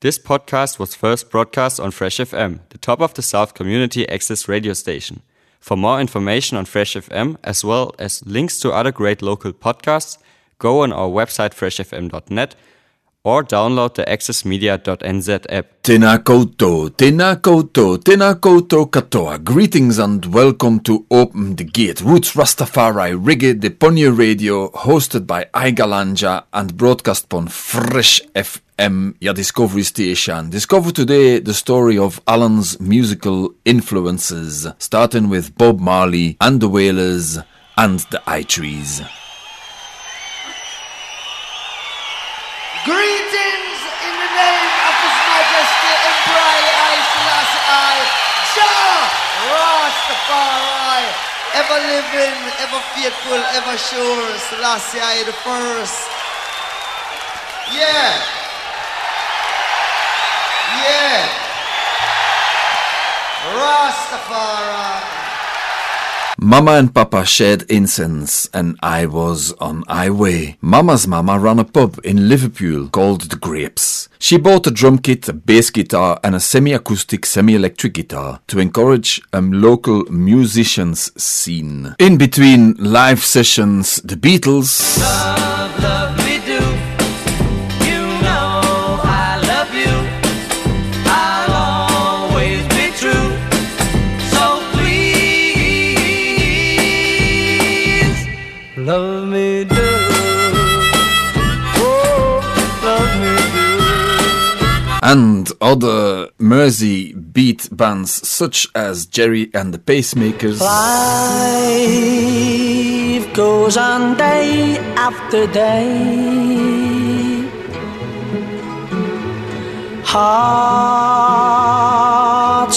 This podcast was first broadcast on Fresh FM, the top of the South community access radio station. For more information on Fresh FM, as well as links to other great local podcasts, go on our website freshfm.net or download the accessmedia.nz app. Tēnā koutou, tēnā koutou katoa. Greetings and welcome to Open the Gate, Roots Rastafari Reggae de Ponye Radio, hosted by I GalanJAH and broadcast on Fresh FM, your discovery station. Discover today the story of Alan's musical influences, starting with Bob Marley and the Wailers and the I Threes. Greetings in the name of His Majesty Emperor I Selassie I, Jah Rastafari, ever living, ever faithful, ever sure, Selassie I the first. Yeah. Rastafari. Mama and Papa shared incense, and I was on my way. Mama's mama ran a pub in Liverpool called The Grapes. She bought a drum kit, a bass guitar, and a semi acoustic, semi electric guitar to encourage a local musicians scene. In between live sessions, the Beatles. Love, love and other Mersey beat bands such as Gerry and the Pacemakers. Life goes on day after day. Hearts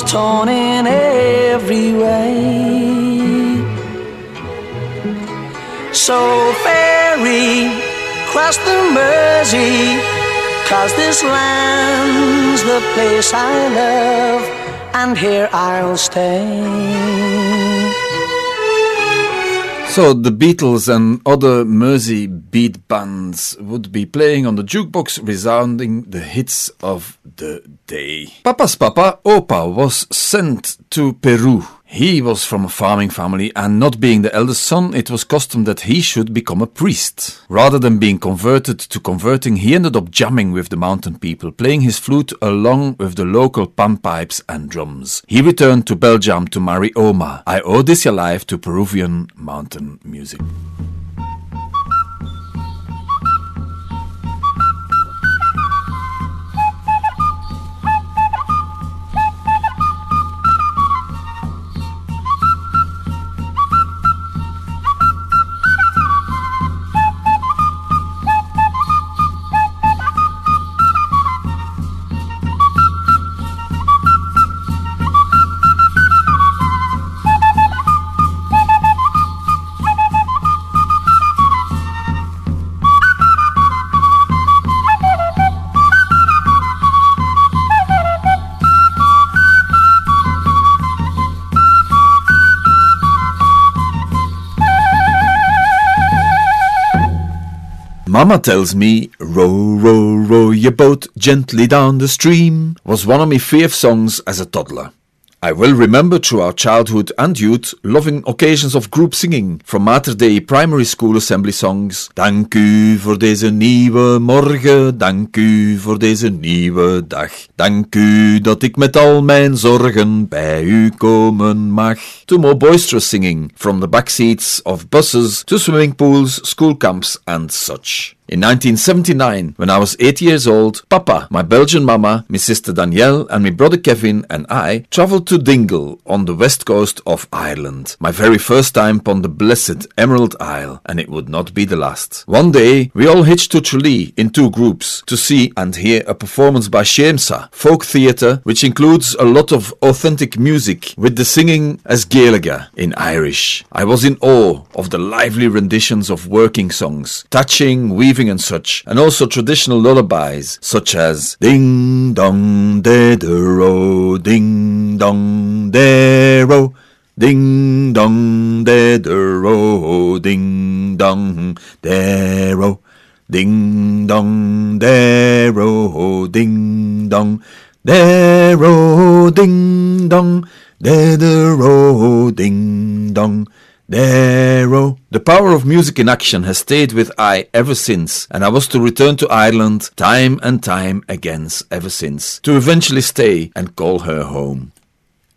torn in every way. So ferry across the Mersey, cause this land's the place I love, and here I'll stay. So the Beatles and other Mersey beat bands would be playing on the jukebox, resounding the hits of the day. Papa's papa, Opa, was sent to Peru. He was from a farming family, and not being the eldest son, it was custom that he should become a priest. Rather than being converted to converting, he ended up jamming with the mountain people, playing his flute along with the local panpipes and drums. He returned to Belgium to marry Oma. I owe this your life to Peruvian mountain music. Mama tells me, row, row, row your boat gently down the stream, was one of my fave songs as a toddler. I will remember through our childhood and youth loving occasions of group singing from Mater Dei primary school assembly songs. Dank u voor deze nieuwe morgen, dank u voor deze nieuwe dag. Dank u dat ik met al mijn zorgen bij u komen mag. To more boisterous singing from the backseats of buses to swimming pools, school camps and such. In 1979, when I was eight years old, Papa, my Belgian mama, my sister Danielle, and my brother Kevin and I traveled to Dingle on the west coast of Ireland. My very first time upon the blessed Emerald Isle, and it would not be the last. One day, we all hitched to Tralee in two groups to see and hear a performance by Siamsa, folk theatre, which includes a lot of authentic music with the singing as Gaeilge in Irish. I was in awe of the lively renditions of working songs, touching, weaving, and such, and also traditional lullabies such as Ding dong de de ro, ding dong de ro. Ding dong de de ro, ding dong de ro. Ding dong, oh, ding dong, oh, ding dong, there, oh, ding dong. Oh. The power of music in action has stayed with I ever since, and I was to return to Ireland time and time again ever since, to eventually stay and call her home.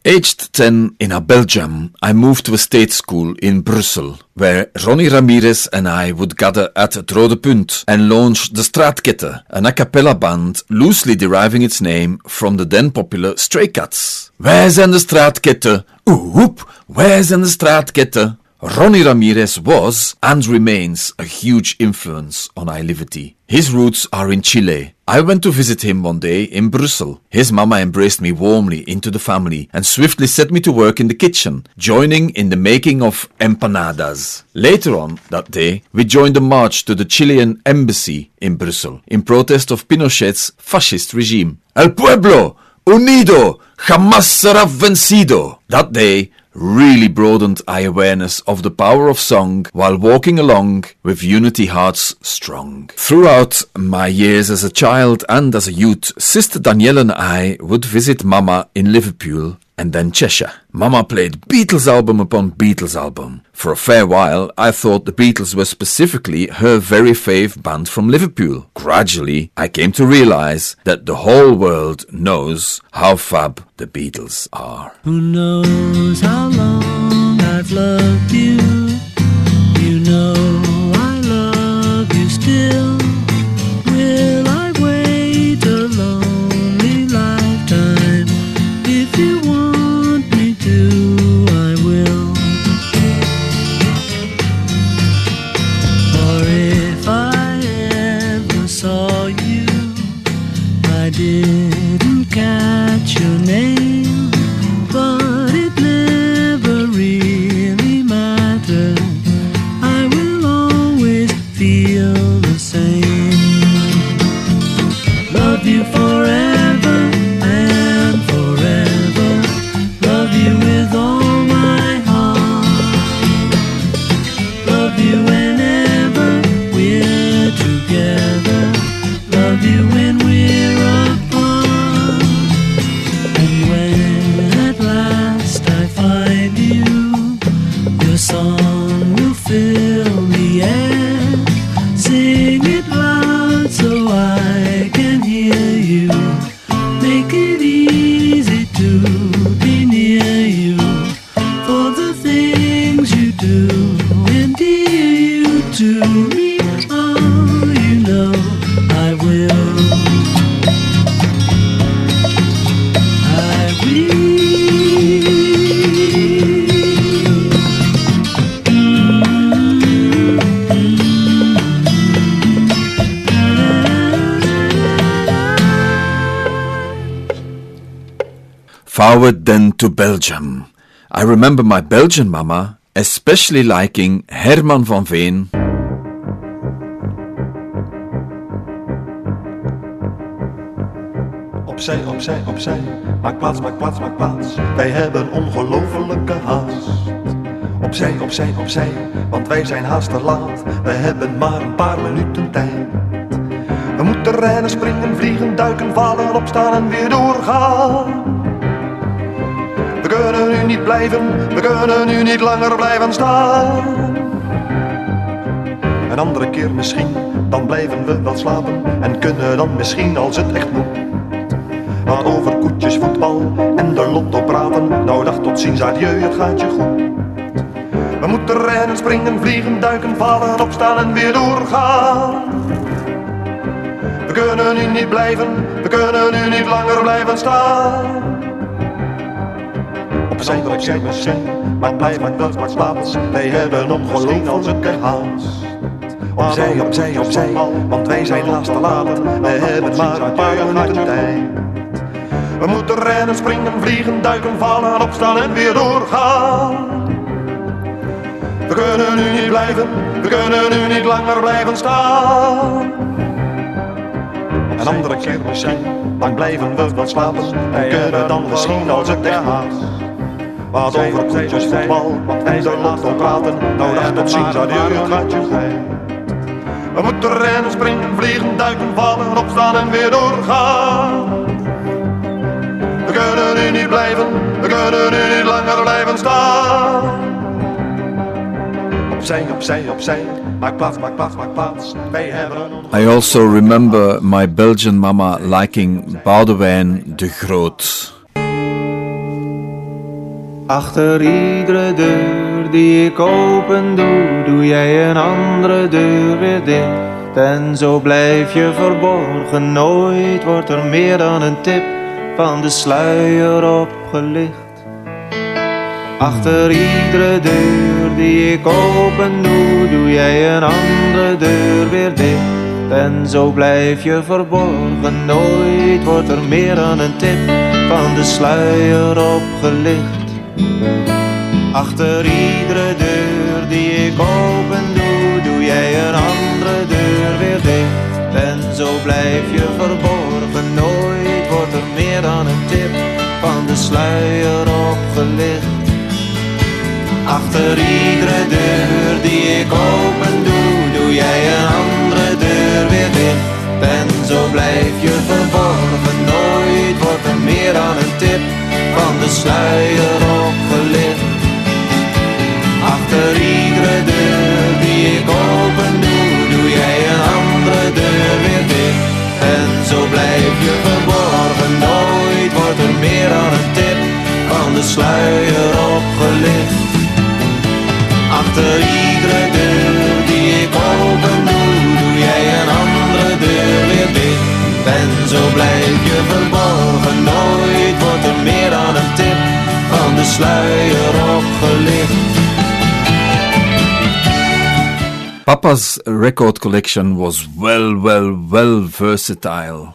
Aged 10 in a Belgium, I moved to a state school in Brussels, where Ronnie Ramirez and I would gather at het Rode Punt and launch the Straatkette, an a cappella band loosely deriving its name from the then popular Stray Cats. Wij zijn de Straatkette, woep, wij zijn de Straatkette. Ronnie Ramirez was and remains a huge influence on iLivity. His roots are in Chile. I went to visit him one day in Brussels. His mama embraced me warmly into the family and swiftly set me to work in the kitchen, joining in the making of empanadas. Later on that day, we joined a march to the Chilean embassy in Brussels in protest of Pinochet's fascist regime. El pueblo unido jamás será vencido. That day, really broadened our awareness of the power of song while walking along with Unity Hearts Strong. Throughout my years as a child and as a youth, Sister Danielle and I would visit Mama in Liverpool and then Cheshire. Mama played Beatles album upon Beatles album. For a fair while, I thought the Beatles were specifically her very fave band from Liverpool. Gradually, I came to realize that the whole world knows how fab the Beatles are. Who knows how long I've loved you? You know I love you still. Belgium. I remember my Belgian mama especially liking Herman van Veen. Opzij, opzij, opzij. Maak plaats, maak plaats, maak plaats. Wij hebben ongelofelijke haast. Opzij, opzij, opzij. Want wij zijn haast te laat. We hebben maar een paar minuten tijd. We moeten rennen, springen, vliegen, duiken, vallen, opstaan en weer doorgaan. Kunnen nu niet blijven, we kunnen nu niet langer blijven staan. Een andere keer misschien, dan blijven we wel slapen en kunnen dan misschien als het echt moet. Maar over koetjes, voetbal en de lotto praten, nou dag tot ziens, adieu, het gaat je goed. We moeten rennen, springen, vliegen, duiken, vallen, opstaan en weer doorgaan. We kunnen nu niet blijven, we kunnen nu niet langer blijven staan. Opzij, opzij, opzij, maar blijf maar wel maar slapen. Wij hebben ongelofelijke haast. Opzij, opzij, opzij, want wij zijn haast te laat. We hebben maar een paar minuten tijd. We moeten rennen, springen, vliegen, duiken, vallen, opstaan en weer doorgaan. We kunnen nu niet blijven, we kunnen nu niet langer blijven staan. Een andere keer misschien, dan blijven we wel slapen. En kunnen dan misschien als het echt. Wat over koetjes, voetbal, lotto praten. Nou dag tot ziens, adieu, het gaat je goed. We moeten rennen, springen, vliegen, duiken, vallen, opstaan en weer doorgaan. We kunnen nu niet blijven, we kunnen nu niet langer blijven staan. Opzij, opzij, opzij, maak plaats, maak plaats, maak plaats. Wij hebben I also remember my Belgian mama liking Boudewijn de Groot. Achter iedere deur die ik open doe, doe jij een andere deur weer dicht. En zo blijf je verborgen, nooit wordt er meer dan een tip van de sluier opgelicht. Achter iedere deur die ik open doe, doe jij een andere deur weer dicht. En zo blijf je verborgen, nooit wordt er meer dan een tip van de sluier opgelicht. Achter iedere deur die ik open doe, doe jij een andere deur weer dicht. En zo blijf je verborgen, nooit wordt er meer dan een tip van de sluier opgelicht. Achter iedere deur die ik open doe, doe jij een andere deur weer dicht. En zo blijf je verborgen, de sluier opgelicht. Achter iedere deur die ik open doe, doe jij een andere deur weer dicht. En zo blijf je verborgen, nooit wordt er meer dan een tip van de sluier opgelicht. Achter iedere deur die ik open doe, doe jij een andere deur weer dicht. En zo blijf je verborgen, nooit tip van de sluier opgelicht. Papa's record collection was well, well, well versatile.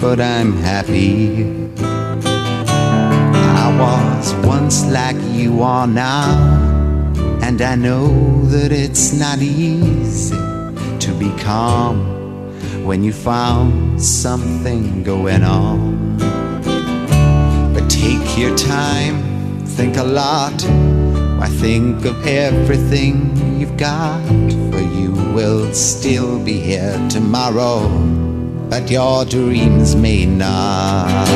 but I'm happy. I was once like you are now, and I know that it's not easy to be calm when you found something going on. But take your time, think a lot. Why think of everything you've got? For you will still be here tomorrow, but your dreams may not.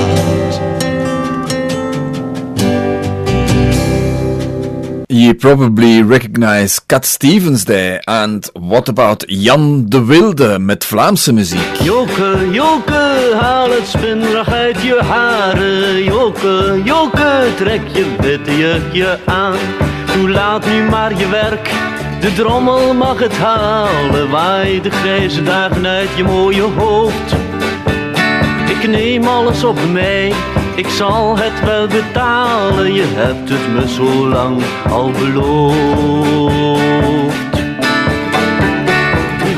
You probably recognize Cat Stevens there. And what about Jan de Wilde met Vlaamse muziek? Joke, joke, haal het spinrag uit je haren. Joke, joke, trek je witte jurkje aan. Doe laat nu maar je werk, de drommel mag het halen. Waai de grijze dagen uit je mooie hoofd. Ik neem alles op mij, ik zal het wel betalen. Je hebt het me zo lang al beloofd.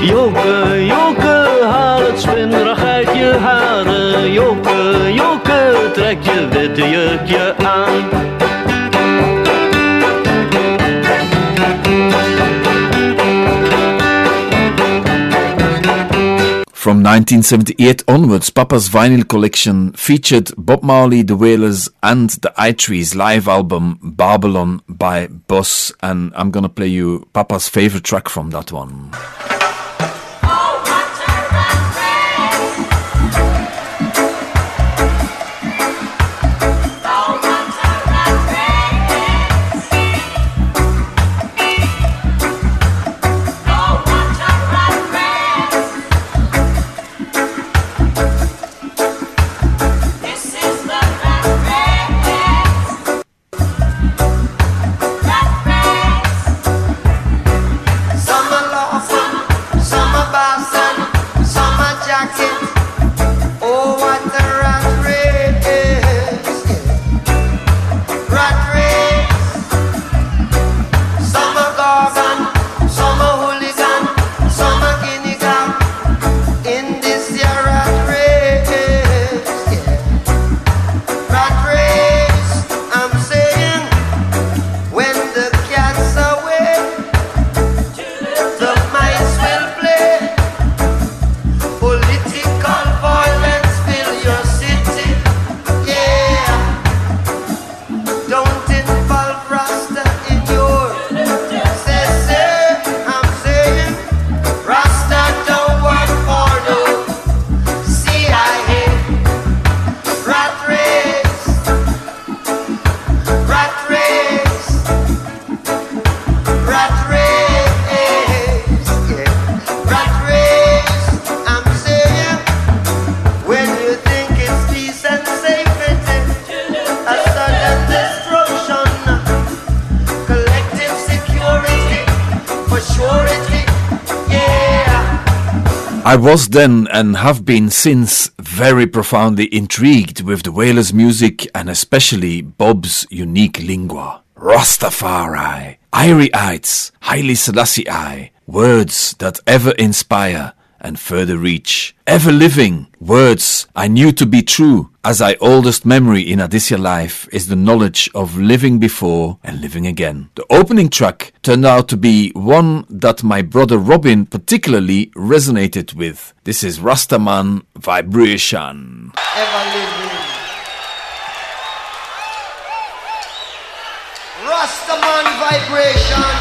Joke, joke, haal het spinrag uit je haren. Joke, joke, trek je witte jurkje aan. From 1978 onwards, Papa's vinyl collection featured Bob Marley, The Wailers, and the I Threes live album Babylon by Bus. And I'm gonna play you Papa's favorite track from that one. was then and have been since very profoundly intrigued with the Wailers' music and especially Bob's unique lingua. Rastafari, Irie-ites, Haile Selassie, words that ever inspire and further reach. Ever living, words. I knew to be true as thy oldest memory in Aditya life is the knowledge of living before and living again. The opening track turned out to be one that my brother Robin particularly resonated with. This is Rastaman Vibration. Rastaman Vibration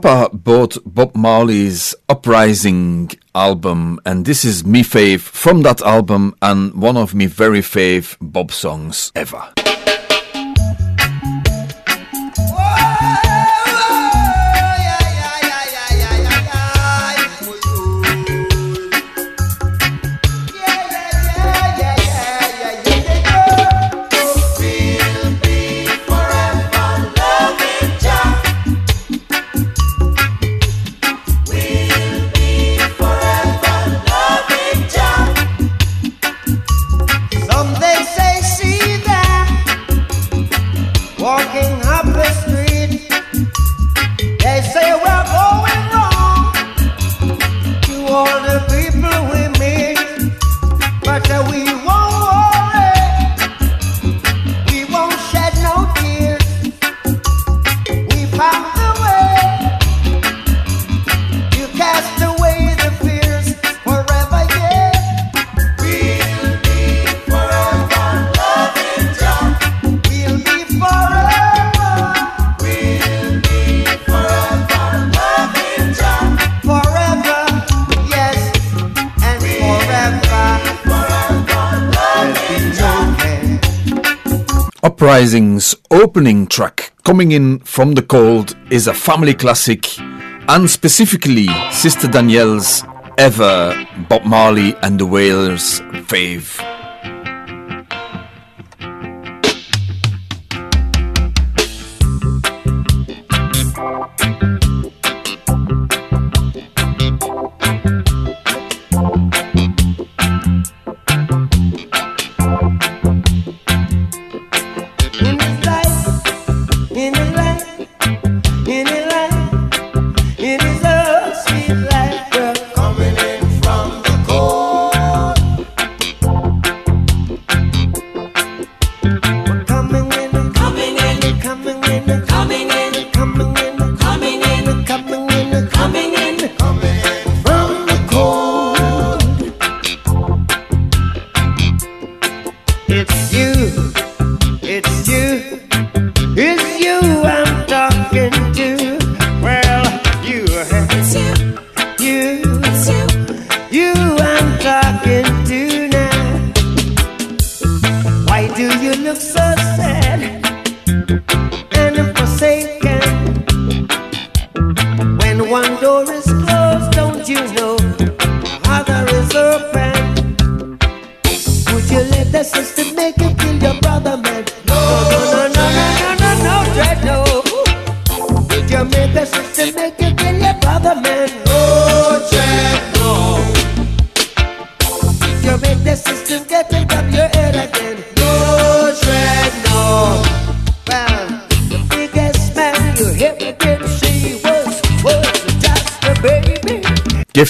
Papa bought Bob Marley's Uprising album, and this is me fave from that album and one of me very fave Bob songs ever. Uprising's opening track, Coming In From The Cold, is a family classic, and specifically Sister Danielle's ever Bob Marley and the Wailers fave.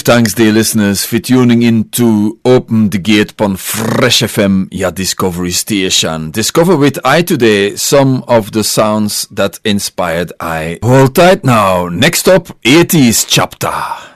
thanks, dear listeners, for tuning in to Open the Gate on Fresh FM, your Discovery Station. Discover with I today some of the sounds that inspired I. Hold tight now. Next up, 80s chapter.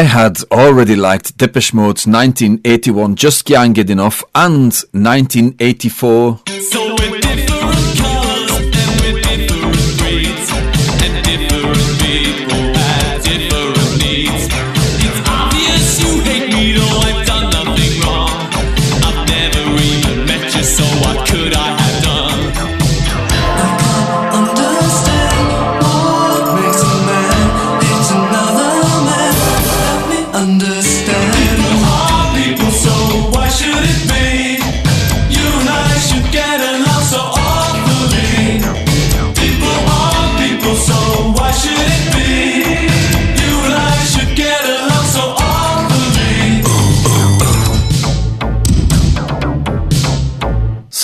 I had already liked Depeche Mode's 1981 Just Can't Get Enough and 1984. So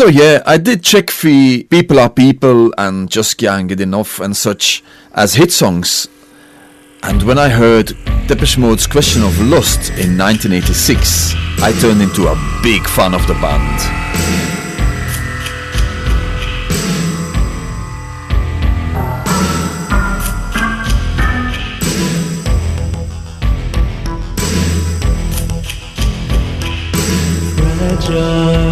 so yeah, I did check the People Are People and Just Can't Get Enough and such as hit songs. And when I heard Depeche Mode's Question of Lust in 1986, I turned into a big fan of the band. Georgia.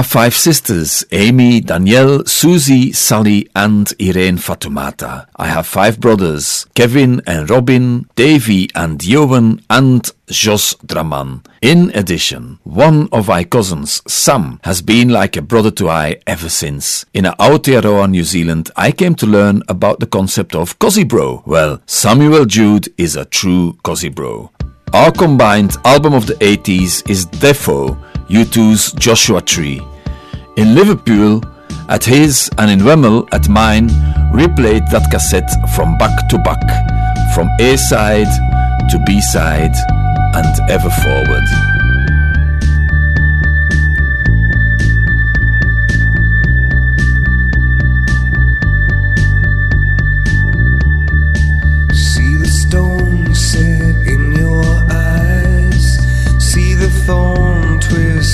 Have five sisters Amy, Danielle, Susie, Sally, and Irene Fatumata. I have five brothers Kevin and Robin, Davy and Johan, and Jos Draman. In addition, one of my cousins, Sam, has been like a brother to I ever since. In Aotearoa, New Zealand, I came to learn about the concept of Cosy Bro. Well, Samuel Jude is a true Cosy Bro. Our combined album of the 80s is Defo, U2's Joshua Tree. In Liverpool, at his, and in Wemmel, at mine, replayed that cassette from back to back, from A side to B side, and ever forward.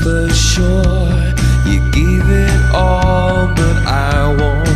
The shore. You give it all, but I want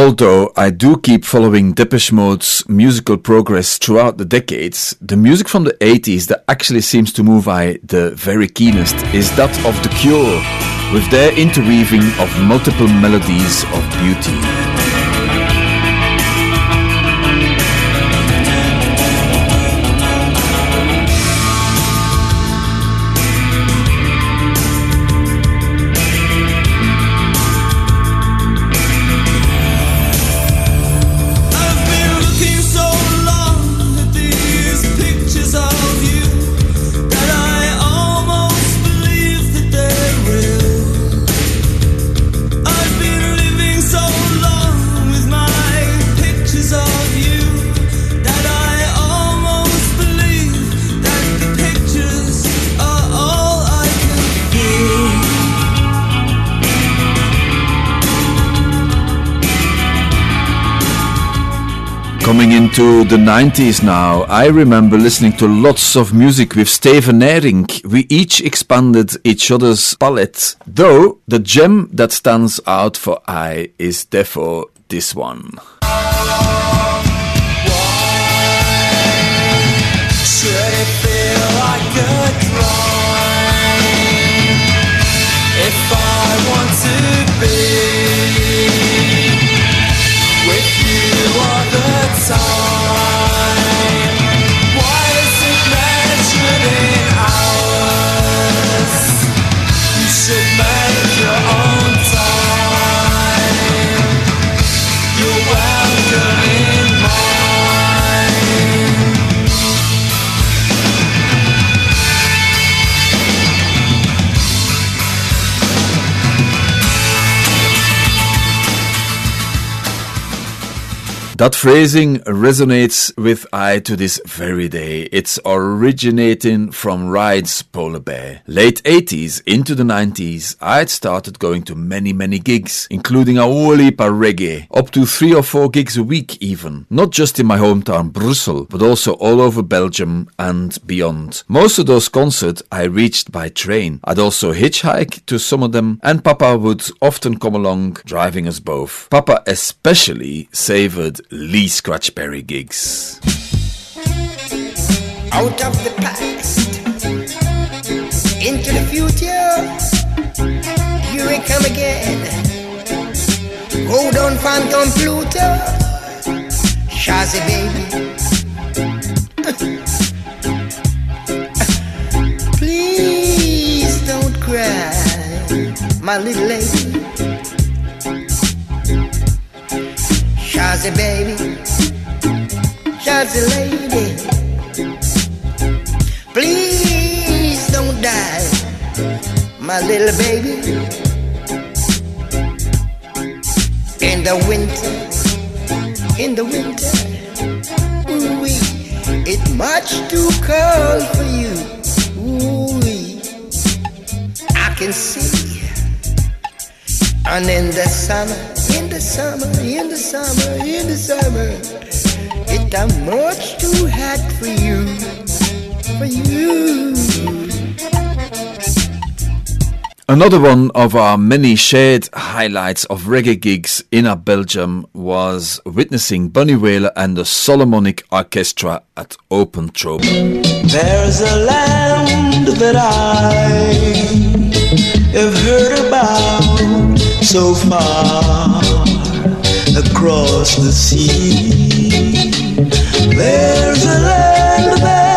Although I do keep following Depeche Mode's musical progress throughout the decades, the music from the 80s that actually seems to move I the very keenest is that of The Cure, with their interweaving of multiple melodies of beauty. The 90s now, I remember listening to lots of music with Steven Nering. We each expanded each other's palette, though the gem that stands out for I is therefore this one. That phrasing resonates with I to this very day. It's originating from Ride's Polar Bear. Late 80s into the 90s, I'd started going to many, many gigs, including a whole heap of reggae, up to three or four gigs a week even. Not just in my hometown Brussels, but also all over Belgium and beyond. Most of those concerts I reached by train. I'd also hitchhike to some of them, and Papa would often come along driving us both. Papa especially savored Lee Scratch Perry gigs. Out of the past into the future, here we come again. Hold on, Phantom Pluto, Shazzy baby. Please don't cry, my little lady. Shazzy baby, Shazzy lady. Please don't die, my little baby. In the winter, in the winter, ooh wee, it's much too cold for you. Ooh wee, I can see. And in the summer, in the summer, in the summer, in the summer, it's a much too hot for you, for you. Another one of our many shared highlights of reggae gigs in our Belgium was witnessing Bunny Wailer and the Solomonic Orchestra at Open Trope. There's a land that I have heard about so far across the sea. There's a land that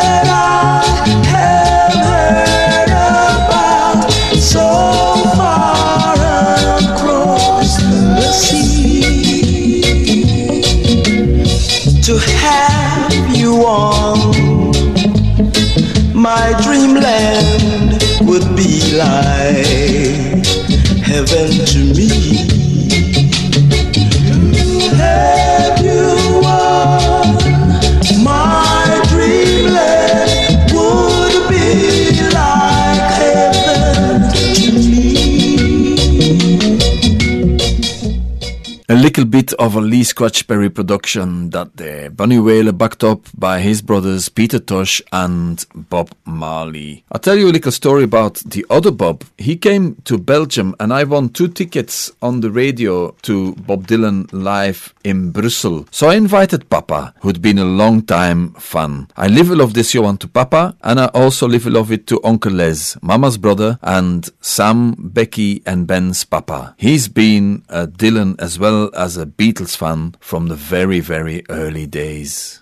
little bit of a Lee Scratch Perry production that the Bunny Wailer backed up by his brothers Peter Tosh and Bob Marley. I'll tell you a little story about the other Bob. He came to Belgium and I won two tickets on the radio to Bob Dylan live in Brussels. So I invited Papa, who'd been a long time fan. I live a love this show to Papa and I also live a love it to Uncle Les, Mama's brother, and Sam, Becky and Ben's Papa. He's been a Dylan as well as a Beatles fan from the very, very early days.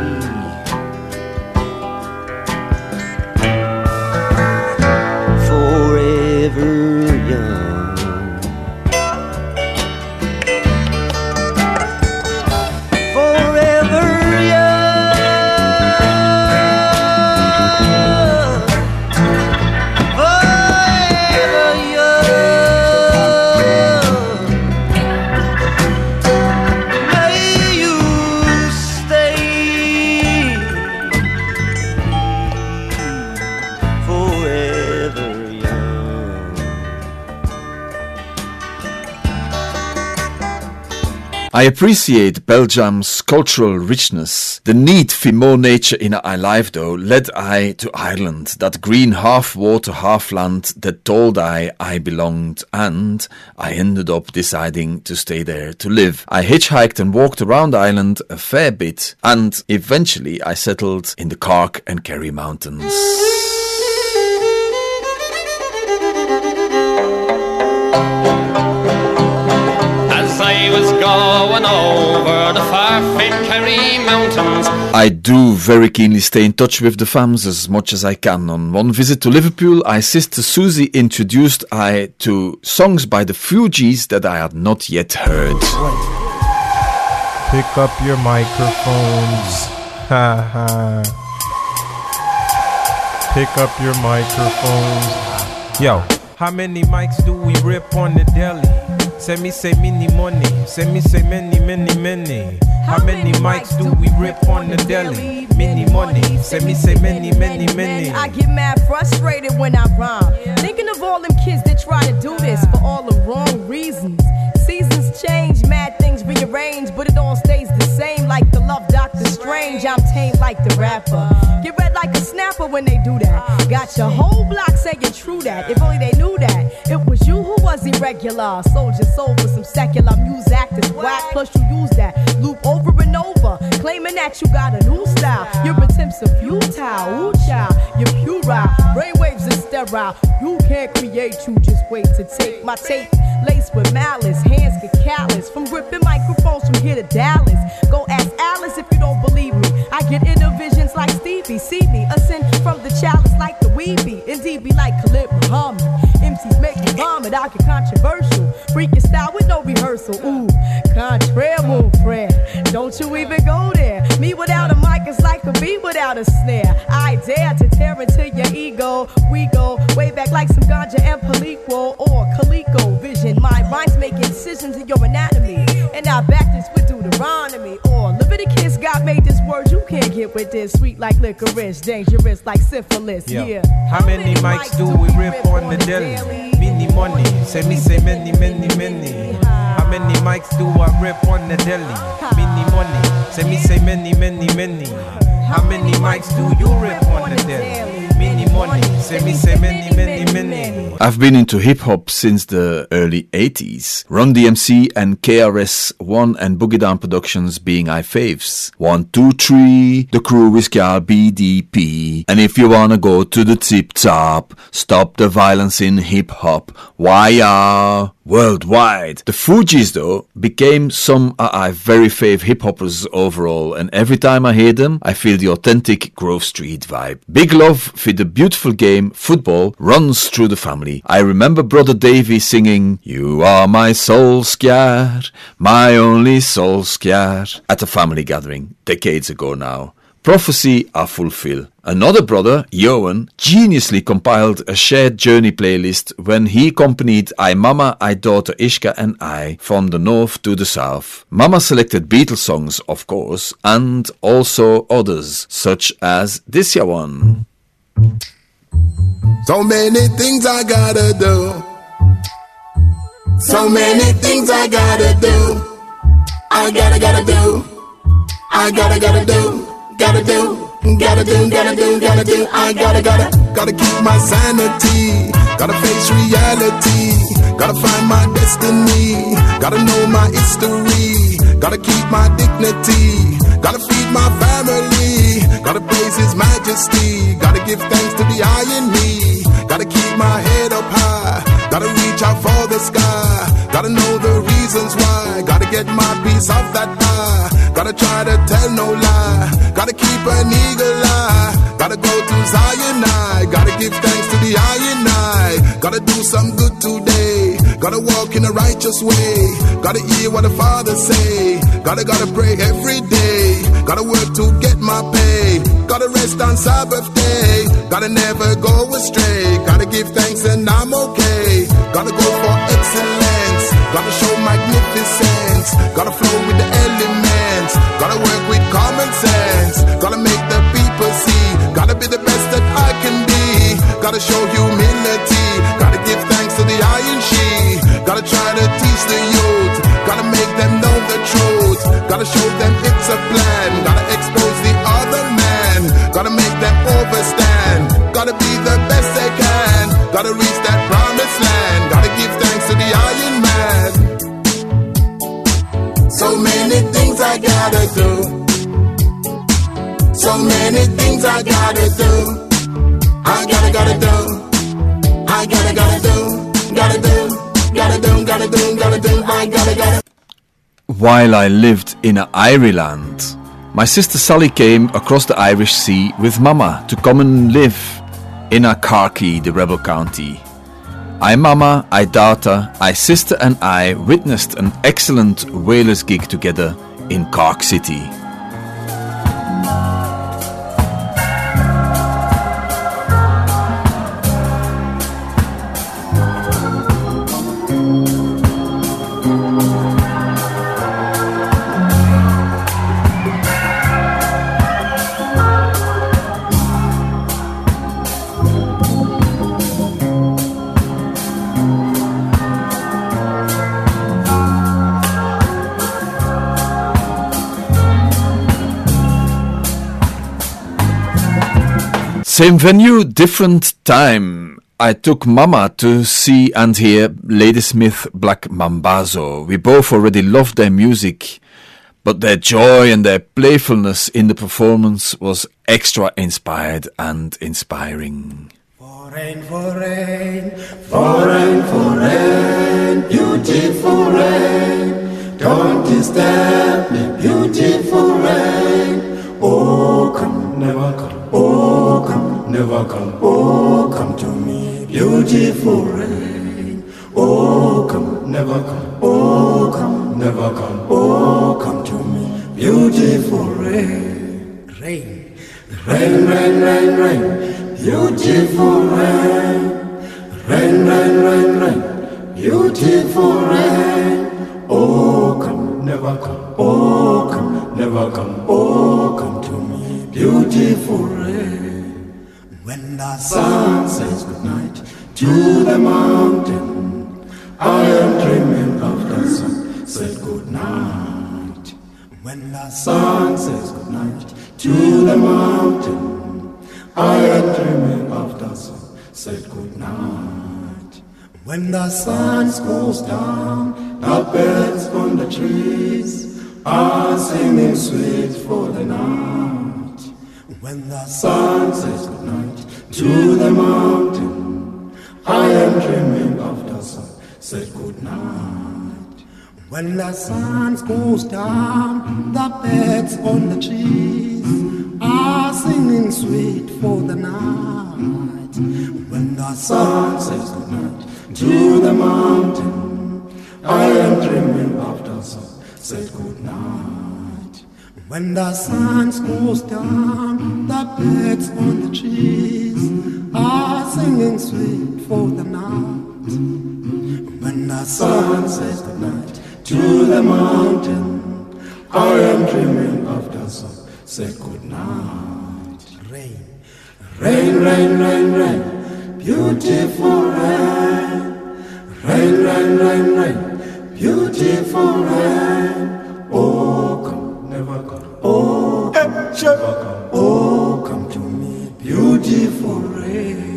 I appreciate Belgium's cultural richness. The need for more nature in our life, though, led I to Ireland, that green half water, half land that told I I belonged, and I ended up deciding to stay there to live. I hitchhiked and walked around Ireland a fair bit, and eventually I settled in the Cork and Kerry Mountains. Going over the far-famed Kerry Mountains, I do very keenly stay in touch with the fams as much as I can. On one visit to Liverpool, I sister Susie introduced I to songs by the Fugees that I had not yet heard. Pick up your microphones. Ha ha. Pick up your microphones. Yo, how many mics do we rip on the deli? Send me say many money. Send me say many, many, many. How many mics do we rip on the deli? Many money. Send me say many, many, many. I get mad frustrated when I rhyme. Thinking of all them kids that try to do this for all the wrong reasons. Seasons change, mad things rearrange, but it all stays the same. Like the love Doctor Strange, I'm tame like the rapper. Get red like a snapper when they do that. Got your whole block saying true that. If only they knew that. Was irregular. Soldier soul for some secular music that's whack. Plus you use that loop over and over. Claiming that you got a new style. Your attempts are futile. Ooh, child, you're puerile. Brainwaves are sterile. You can't create, you just wait to take my tape. Laced with malice, hands get callous. From gripping microphones from here to Dallas. Go ask Alice if you don't believe me. I get inner visions like Stevie. See me ascend from the chalice like the weeby. Indeed, be like Khalid Muhammad. MCs make me vomit. I get controversial. Freaking style with no rehearsal. Ooh, contraire, mon frère. Don't you even go there. Me without a mic is like a bee without a snare. I dare to tear into your ego. We go way back like some ganja and Palico or Calico rhymes make incisions in your anatomy. And I back this with Deuteronomy or Leviticus. God made this word you can't get with this. Sweet like licorice, dangerous like syphilis. Yeah. Yeah. How many mics do we rip on the deli? Many money. Say me say many, many, many. How many mics do I rip on the deli? Many money. Say me say many, many, many. How many mics do you rip on the deli? I've been into hip hop since the early 80s. Run DMC and KRS-One and Boogie Down Productions being my faves. One, two, three, the crew Gal BDP. And if you wanna go to the tip top, stop the violence in hip hop. Why are worldwide? The Fugees though became some of I very fave hip hoppers overall, and every time I hear them, I feel the authentic Grove Street vibe. Big love for the beautiful game football runs through the family. I remember brother Davy singing, You are my soul scare, my only soul scare, at a family gathering decades ago now. Prophecy are fulfilled. Another brother, Johan, geniusly compiled a shared journey playlist when he accompanied I Mama, I Daughter Ishka and I from the north to the south. Mama selected Beatles songs, of course, and also others, such as this ya one. So many things I gotta do. So many things I gotta do. I gotta, gotta do. I gotta, gotta do. Gotta do. Gotta do, gotta do, gotta do. I gotta, gotta, gotta keep my sanity. Gotta face reality. Gotta find my destiny. Gotta know my history. Gotta keep my dignity. Gotta feed my family. Gotta praise His Majesty. Gotta give thanks to the I in me. Gotta keep my head up high. Gotta reach out for the sky. Gotta know the reasons why. Gotta get my piece of that pie. Gotta try to tell no lie. Gotta keep an eagle eye. Gotta go to Zion I. Gotta give thanks to the I and I. Gotta do some good today. Gotta walk in a righteous way. Gotta hear what the Father say. Gotta gotta pray every day. Gotta work to get my pay. Gotta rest on Sabbath day. Gotta never go astray. Gotta give thanks and I'm okay. Gotta go for excellence. Gotta show magnificence. Gotta flow with the elements. Gotta work with common sense. Gotta make the people see. Gotta be the best that I can be. Gotta show humility. Gotta try to teach the youth Gotta make them know the truth. Gotta show them it's a plan. Gotta expose the other man. Gotta make them overstand. Gotta be the best they can. Gotta reach that promised land. Gotta give thanks to the Iron Man. So many things I gotta do. So many things I gotta do. I gotta, gotta do. I gotta, gotta do. Gotta do. While I lived in Ireland, my sister Sally came across the Irish Sea with Mama to come and live in Akarki, the rebel county. I Mama, I daughter, I sister and I witnessed an excellent Wailers gig together in Cork City. Same venue, different time. I took Mama to see and hear Ladysmith Black Mambazo. We both already loved their music, but their joy and their playfulness in the performance was extra inspired and inspiring. Foreign, foreign, foreign, foreign, beautiful rain. Don't disturb me, beautiful rain. Oh, come, never come. Oh, come, never come. Oh, come to me, beautiful rain. Oh, come, never come. Oh, come, never come. Oh, come to me, beautiful rain. Rain, rain, rain, rain, rain. Beautiful rain. Rain, rain, rain, rain. Beautiful rain. Oh, come, never come. Oh, come, never come. Oh, come to me, beautiful rain. When the sun says goodnight to the mountain, I am dreaming of the sun. Said goodnight. When the sun says goodnight to the mountain, I am dreaming of the sun. Said goodnight. When the sun goes down, the birds on the trees are singing sweet for the night. When the sun says goodnight to the mountain, I am dreaming of the sun. Said goodnight. When the sun goes down, the birds on the trees are singing sweet for the night. When the sun says goodnight to the mountain, I am dreaming of the sun. Said goodnight. When the sun goes down, the birds on the trees are singing sweet for the night. When the sun says goodnight to the mountain, I am dreaming of the sun. Say goodnight. Rain, rain, rain, rain, rain, beautiful rain. Rain, rain, rain, rain, beautiful rain. Oh. Oh, come. To me, beautiful rain.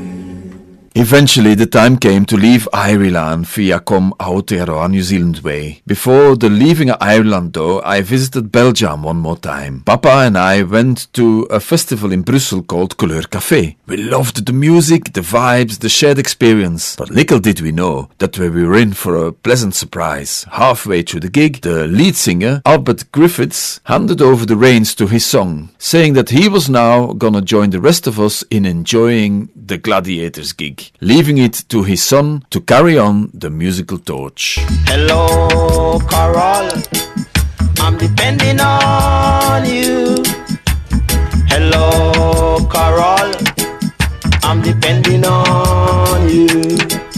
Eventually, the time came to leave Ireland via Come Aotearoa New Zealand way. Before the leaving Ireland, though, I visited Belgium one more time. Papa and I went to a festival in Brussels called Couleur Café. We loved the music, the vibes, the shared experience. But little did we know that we were in for a pleasant surprise. Halfway through the gig, the lead singer, Albert Griffiths, handed over the reins to his song, saying that he was now gonna join the rest of us in enjoying the Gladiators gig, leaving it to his son to carry on the musical torch. Hello, Carol. I'm depending on you. Hello, Carol. I'm depending on you.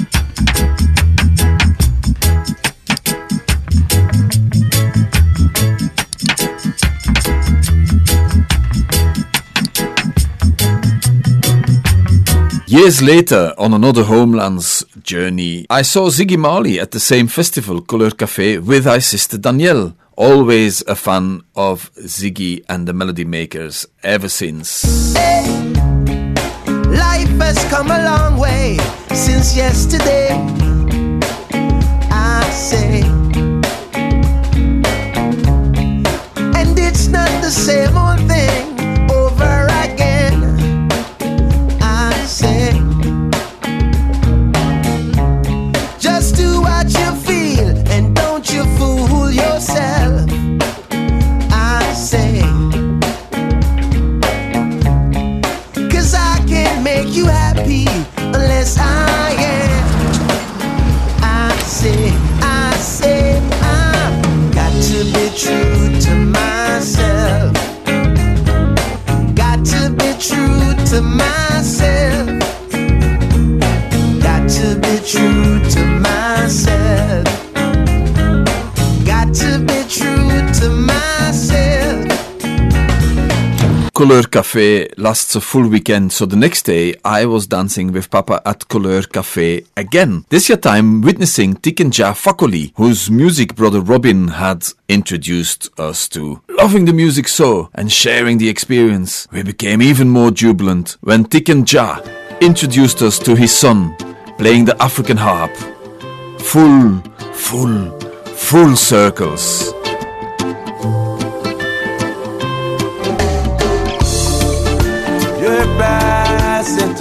Years later, on another Homelands journey, I saw Ziggy Marley at the same festival, Couleur Café, with my sister Danielle. Always a fan of Ziggy and the Melody Makers ever since. Life has come a long way since yesterday. I say, unless I am. I say, I say, I've got to be true to myself. Got to be true to myself. Got to be true Couleur Café lasts a full weekend, so the next day I was dancing with Papa at Couleur Café again. This year time witnessing Tiken Jah Fakoly, whose music brother Robin had introduced us to. Loving the music so and sharing the experience, we became even more jubilant when Tikenja introduced us to his son, playing the African harp. Full, full, full circles.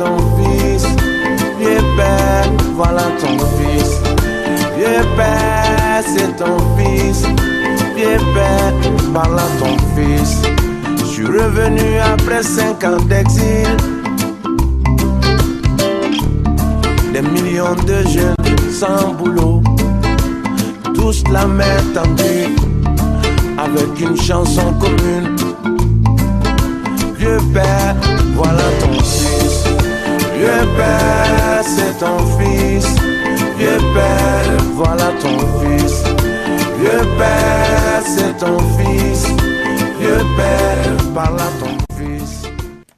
Ton. Vieux père, voilà ton fils. Vieux père, c'est ton fils. Vieux père, voilà ton fils. Je suis revenu après cinq ans d'exil. Des millions de jeunes sans boulot. Tous la main tendue. Avec une chanson commune. Vieux père, voilà ton fils. Vieux père, c'est ton fils. Vieux père, voilà ton fils. Vieux père, c'est ton fils. Vieux père, par là ton.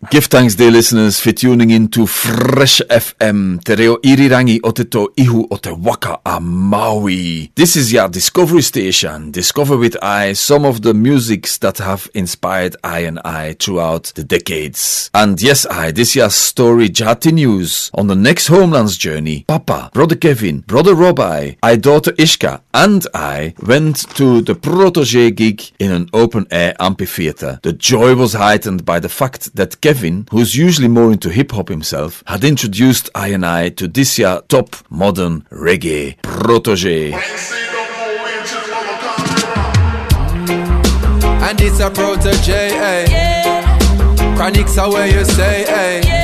Give thanks, dear listeners, for tuning in to Fresh FM. Te reo irirangi o te to ihu o te waka a Maui. This is your Discovery Station. Discover with I some of the musics that have inspired I and I throughout the decades. And yes, I, this year's story Jati News. On the next Homelands journey, Papa, Brother Kevin, Brother Robai, I daughter Ishka, and I went to the Protoje gig in an open air amphitheater. The joy was heightened by the fact that Kevin, who's usually more into hip hop himself, had introduced I and I to this year top modern reggae Protoje. And it's a Protoje, eh? Chronixx are where you say, eh? Okay.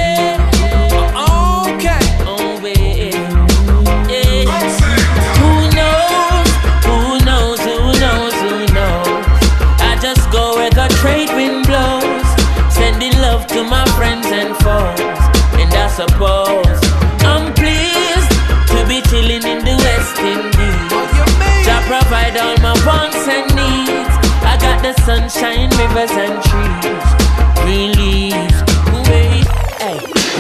Suppose I'm pleased to be chilling in the West Indies. To provide all my wants and needs. I got the sunshine, rivers and trees.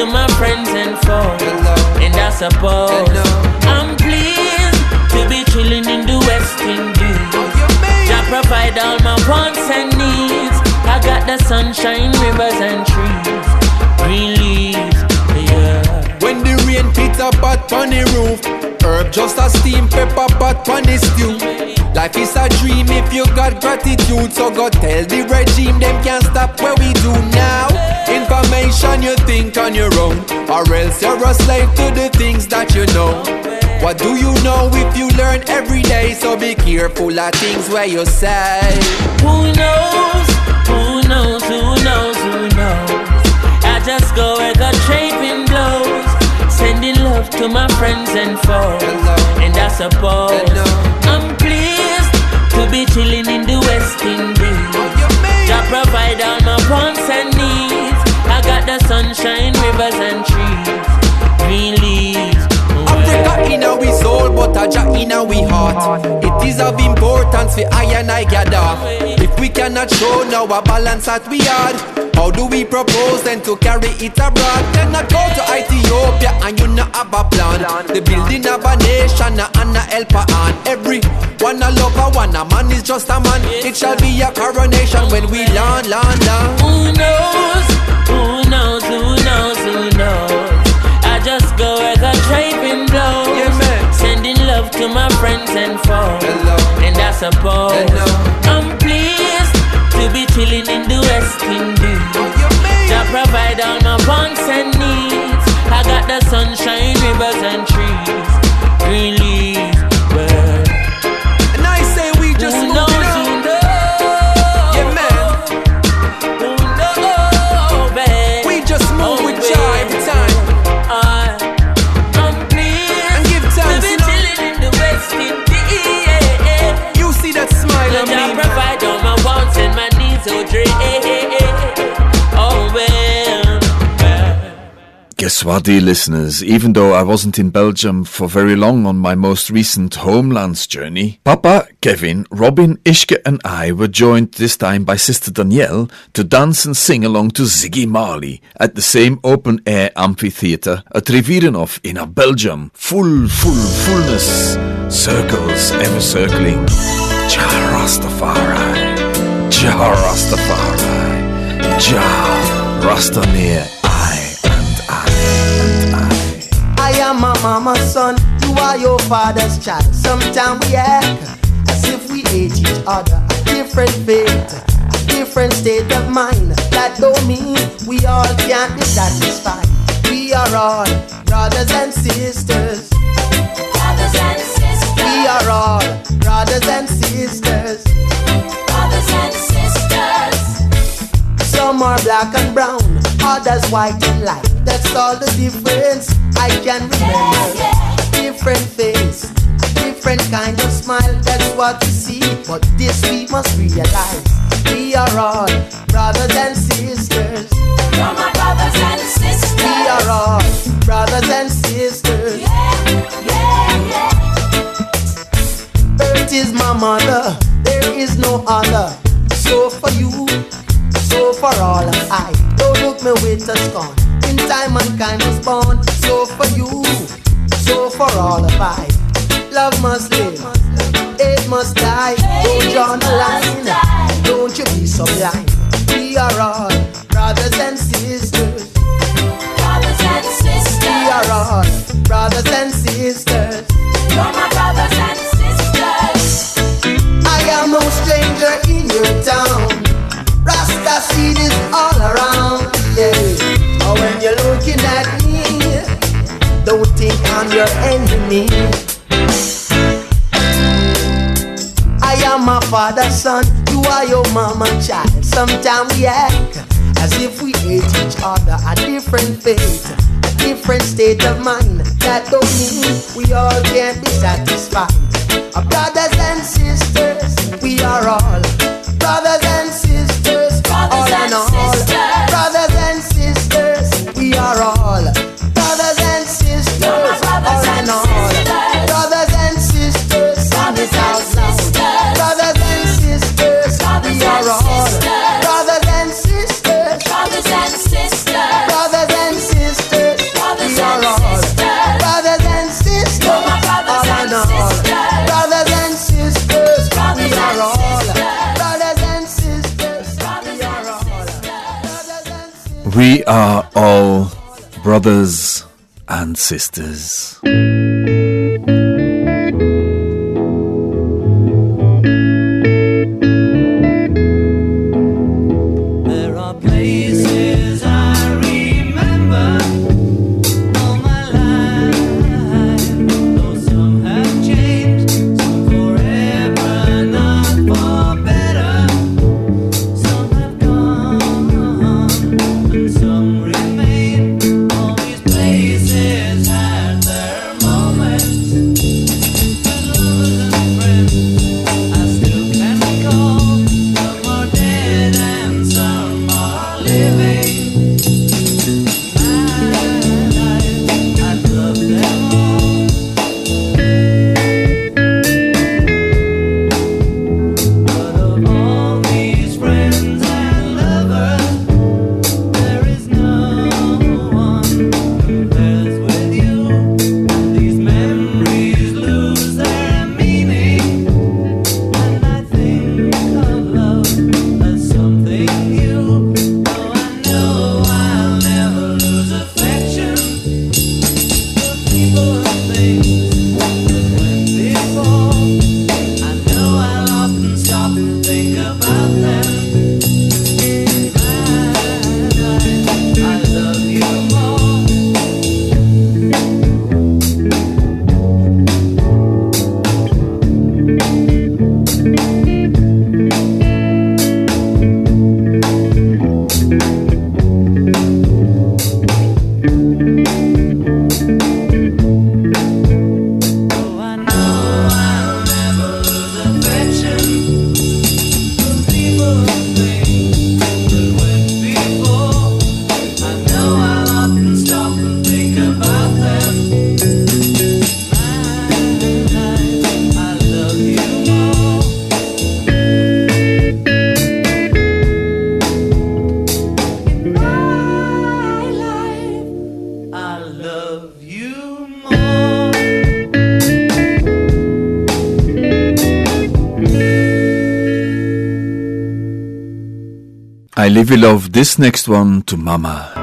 To my friends and foes. And I suppose I'm pleased to be chilling in the West Indies. I provide all my wants and needs. I got the sunshine, rivers and trees, green leaves. Yeah. When the rain hit a pot the roof, herb just a steam pepper pot on the stew. Life is a dream if you got gratitude, so go tell the regime them can't stop what we do now. Information you think on your own, or else you're a slave to the things that you know. What do you know if you learn every day? So be careful of things where you say. Who knows? Who knows? Who knows? Who knows? I just go where the trade wind blows. Sending love to my friends and foes. And I suppose I'm pleased to be chilling in the West Indies. Jah provide all my wants and needs. The sunshine, rivers and trees. Green leaves. Africa in our soul, but a Jah in our heart. It is of importance for I and I gather. If we cannot show now a balance that we had, how do we propose then to carry it abroad? Then I go to Ethiopia and you not have a plan. The building of a nation and a helper on every one a lover, one a man is just a man. It shall be a coronation when we land, land, land. Who knows? Knows? Who knows? I just go where the wind blows. Sending love to my friends and foes. And I suppose I'm pleased to be chilling in the West Indies. Jah provide all my wants and needs. I got the sunshine, rivers and trees, green Guess what, dear listeners? Even though I wasn't in Belgium for very long on my most recent homelands journey, Papa, Kevin, Robin, Ishka, and I were joined this time by Sister Danielle to dance and sing along to Ziggy Marley at the same open air amphitheater at Rivierenhof in our Belgium. Full, full, fullness, circles ever circling. Jah Rastafari, Jah Rastafari, Jah Rasta near I and I I. Am my mama's son, you are your father's child. Sometimes we act as if we hate each other. A different faith, a different state of mind. That don't mean we all can't be satisfied. We are all brothers and sisters. Brothers and sisters. We are all brothers and sisters. Brothers and sisters. Some are black and brown, others white and light. That's all the difference I can remember. Different face, different kind of smile. That's what we see. But this we must realize. We are all brothers and sisters. You're my brothers and sisters. We are all brothers and sisters. Earth is my mother, there is no other. So for you, so for all of I. Me with a scorn. In time mankind was born. So for you, so for all of I. Love must live, hate must die. Don't draw the line, don't you be so blind. We are all brothers and sisters. Brothers and sisters. We are all brothers and sisters. Your enemy. I am my father's son, you are your mama child. Sometimes we act as if we hate each other. A different faith, a different state of mind. That don't mean we all can't be satisfied. Our brothers and sisters, we are all brothers and sisters, We are all brothers and sisters. I live love this next one to Mama.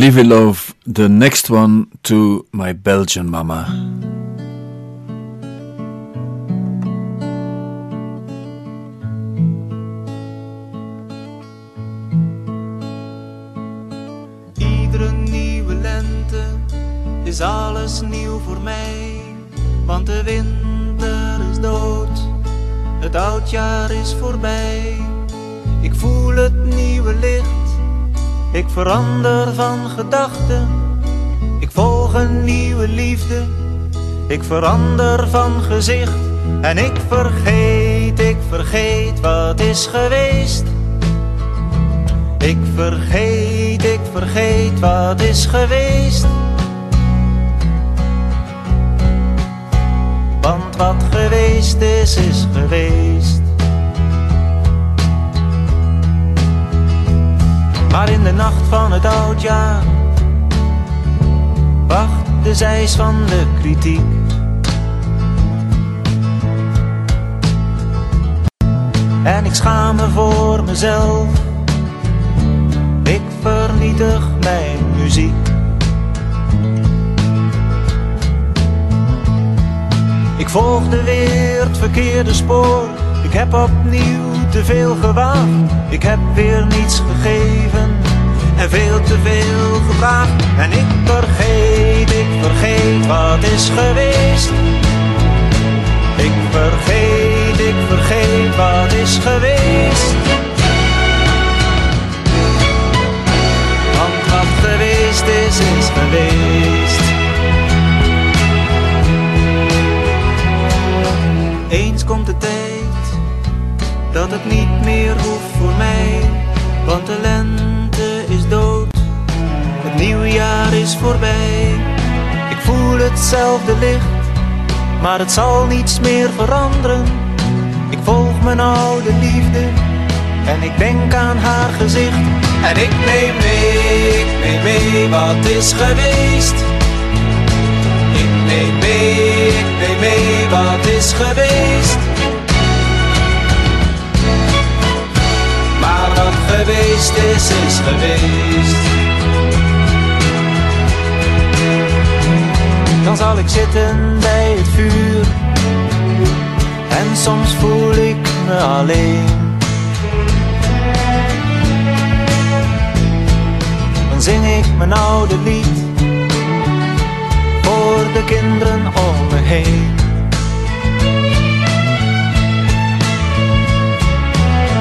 Leave love the next one to my Belgian mama. Iedere nieuwe lente is alles nieuw voor mij. Want de winter is dood, het oudjaar is voorbij. Ik voel het nieuwe licht, ik verander van gedachten. Ik volg een nieuwe liefde, ik verander van gezicht. En ik vergeet, ik vergeet wat is geweest. Ik vergeet, ik vergeet wat is geweest. wat geweest is, is geweest. Maar in de nacht van het oudjaar wacht de zeis van de kritiek. En ik schaam me voor mezelf. Ik vernietig mijn muziek. Ik volgde weer het verkeerde spoor. Ik heb opnieuw te veel gewaagd. Ik heb weer niets gegeven en veel te veel gevraagd. En ik vergeet, ik vergeet wat is geweest. Ik vergeet, ik vergeet wat is geweest. Want wat geweest is, is geweest. Eens komt de tijd dat het niet meer hoeft voor mij, want de lente is dood. Het nieuwjaar is voorbij. Ik voel hetzelfde licht, maar het zal niets meer veranderen. Ik volg mijn oude liefde en ik denk aan haar gezicht. En ik neem mee, ik neem mee wat is geweest. Ik neem mee, ik neem mee wat is geweest. Wat geweest is, is geweest. Dan zal ik zitten bij het vuur. En soms voel ik me alleen. Dan zing ik mijn oude lied. Voor de kinderen om me heen.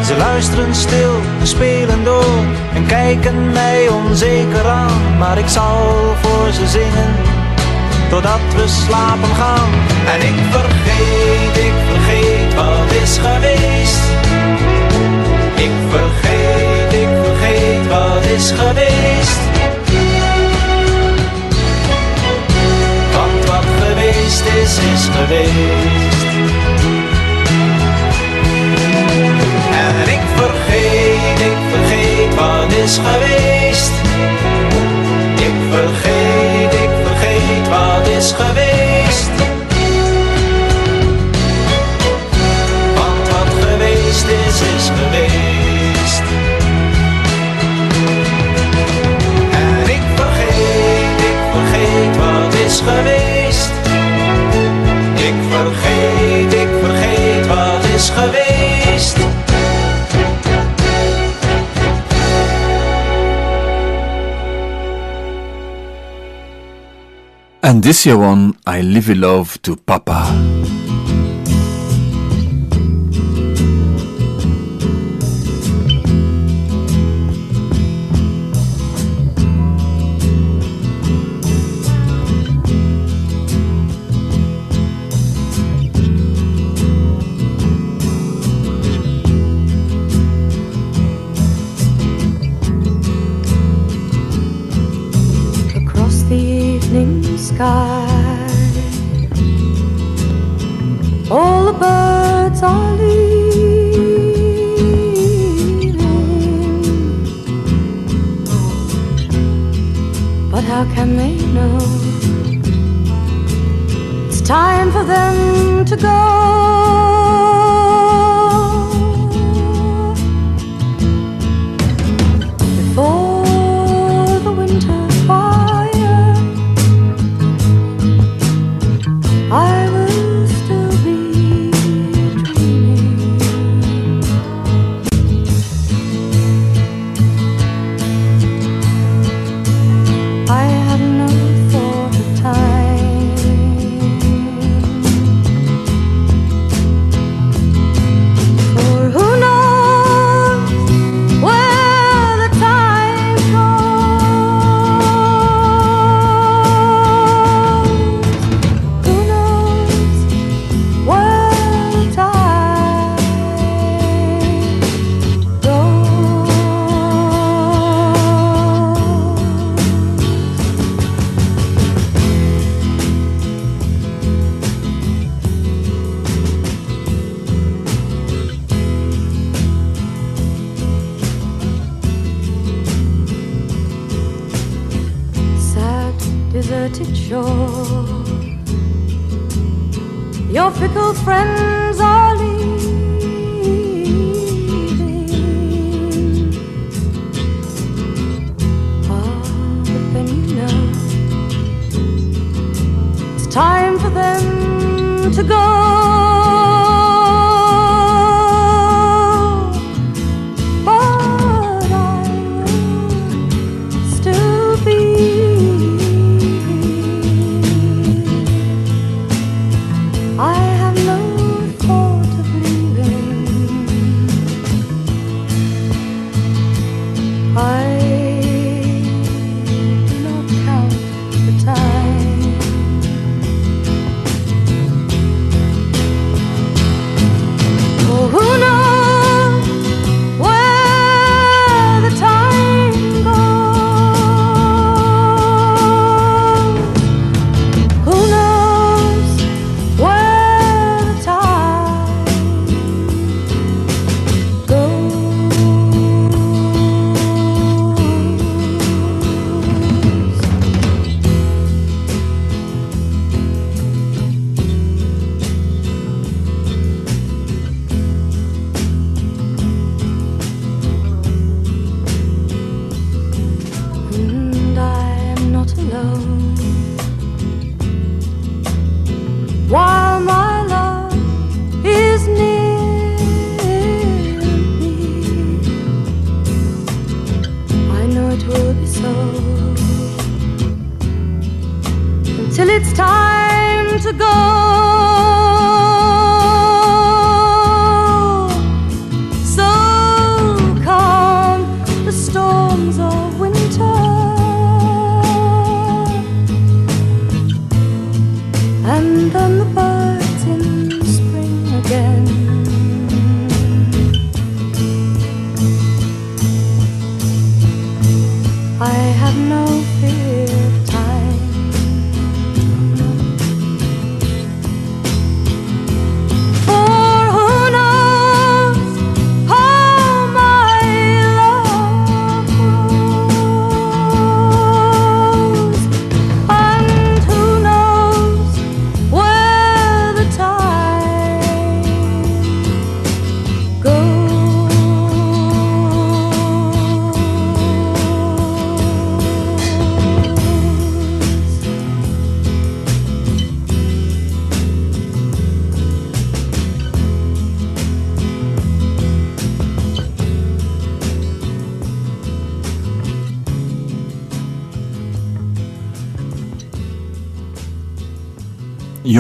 Ze luisteren stil en spelen door en kijken mij onzeker aan. Maar ik zal voor ze zingen totdat we slapen gaan. En ik vergeet, ik vergeet wat is geweest. Ik vergeet, ik vergeet wat is geweest. Want wat geweest is, is geweest. Geweest. Ik vergeet, ik vergeet wat is geweest. Want wat geweest is, is geweest. En ik vergeet, ik vergeet wat is geweest. Ik vergeet, And this year one, I live a love to Papa.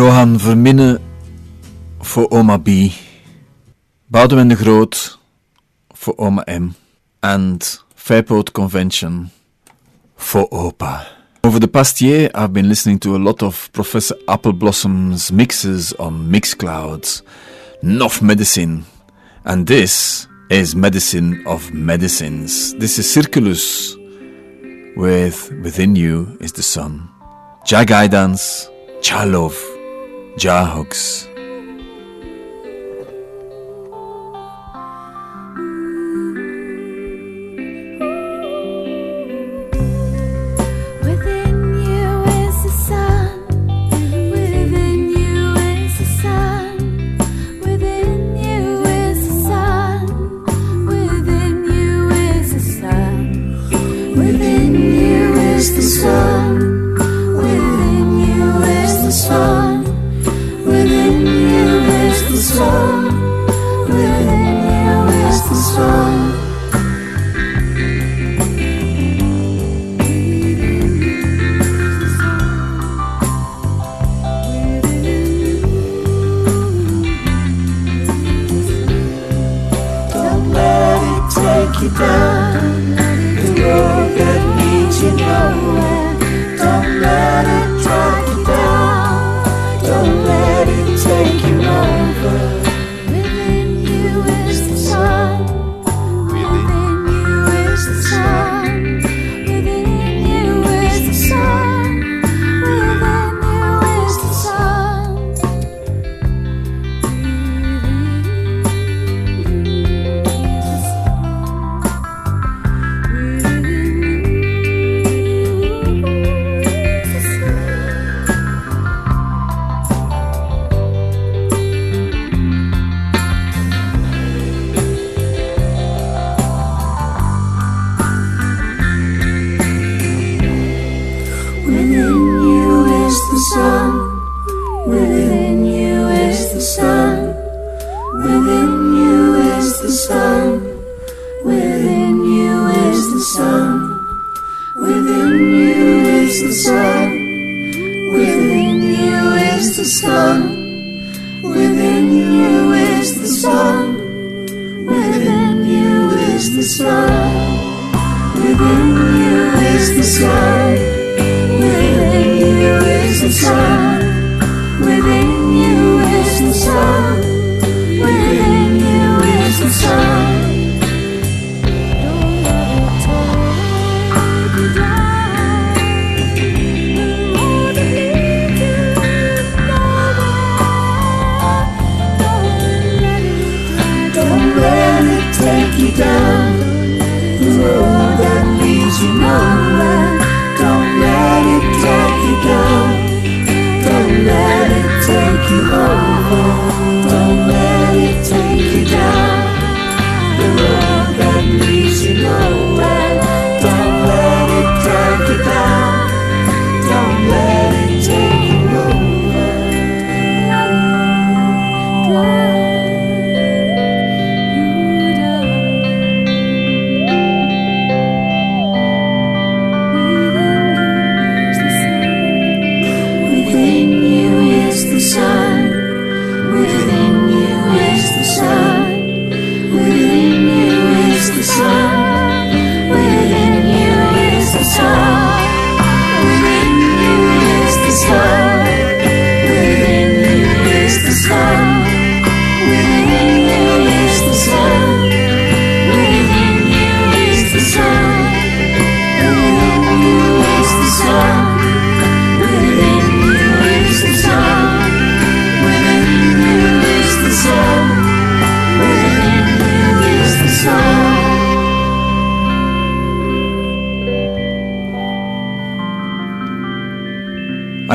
Johan Verminnen voor oma B. Boudewijn de Groot voor oma M. En Fairport Convention for opa. Over the past year, I've been listening to a lot of Professor Appleblossom's mixes on Mixcloud. Enough medicine. And this is Medicine of Medicines. This is Circulus with Within You is the Sun. Jagai Jagaidan's Chalov. Jahooks.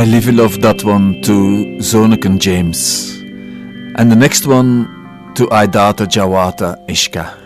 I live love that one to Zoneken James. And the next one to Aidata Jawata Ishka.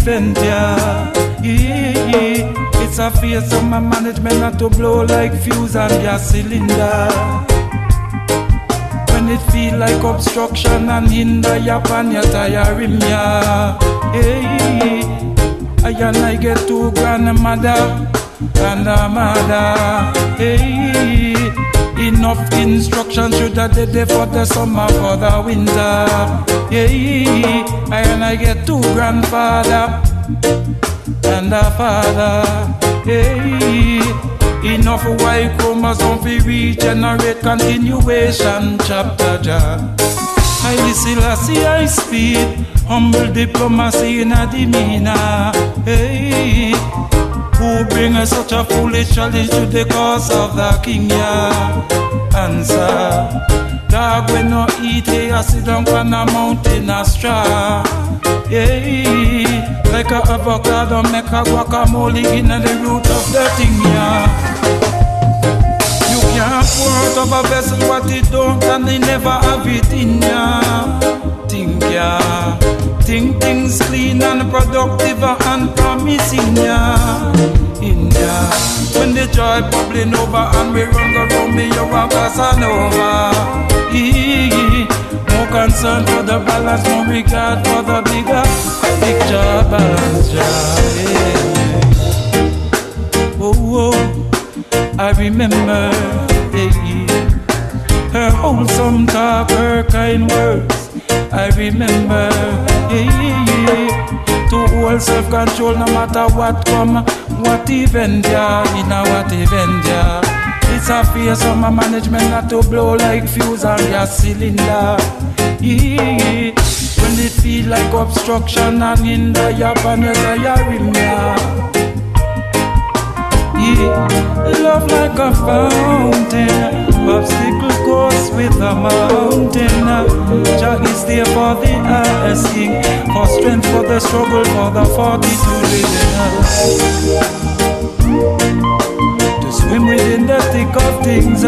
Yeah. yeah. It's a face of my management not to blow like fuse on your cylinder. When it feel like obstruction and hinder your pan, your tiring ya. I and I get to grandmother and a mother. Hey, enough instruction should have did it for the summer, for the winter. I and I get two grandfather and a father. Hey, enough Y chromosome fi regenerate continuation chapter ja. I Selassie I speed, humble diplomacy in a demeanor. Hey, who bring such a foolish challenge to the cause of the king? Yeah, answer. Dog when no eat, hey, I sit down on a mountain a straw. Yeah, like a avocado make a guacamole in the root of the thing, yeah. Can't pour out of a vessel what it don't and they never have it in ya. Think ya, think things clean and productive and promising ya. In ya, when the joy bubbling over and we run go round me, you a Casanova. More concern for the balance, more regard for the bigger picture balance. Yeah. Oh, oh. I remember hey, her wholesome talk, her kind words. I remember hey, to hold self control no matter what come, what event yeah, in a what event yeah. It's a face of my management not to blow like fuse and gas cylinder. Yeah, when it feel like obstruction and hinder your pan, your tiring yeah. Yeah, love like a fountain, obstacle course with a mountain. Jah is there for the asking, for strength for the struggle, for the fortitude within us. To swim within the thick of things,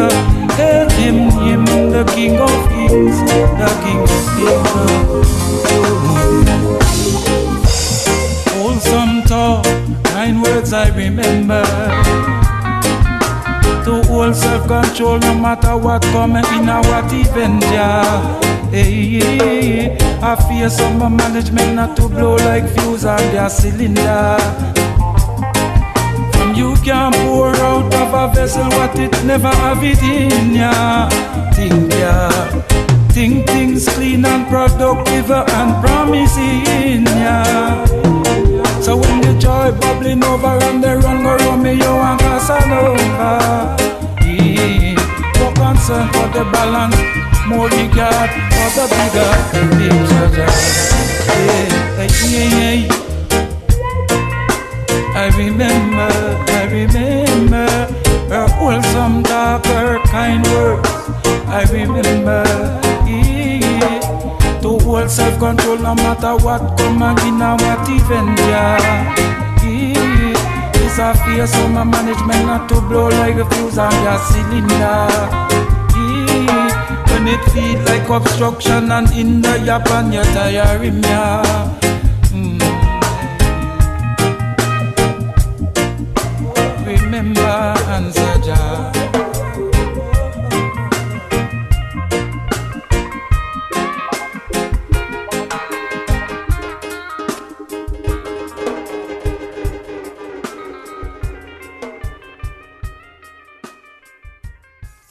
hail him, him, the King of Kings, the King of Kings. Uh. words I remember. To hold self-control no matter what coming in or what event, yeah. Hey, I fear some management not to blow like fuse on their cylinder. From you can pour out of a vessel what it never have it in ya. Think ya, think things clean and productive and promising ya. So when the joy bubbling over and the run go Romeo and Casanova. Yeah, more concern for the balance, more regard for the bigger picture. Yeah, yeah, yeah. I remember, I remember her wholesome talk, her kind words. I remember, hold self-control no matter what come and in and what event, yeah. It's a fear so my management not to blow like a fuse on your cylinder. When it feel like obstruction and in the yap and mm. you're tiring, yeah. remember answer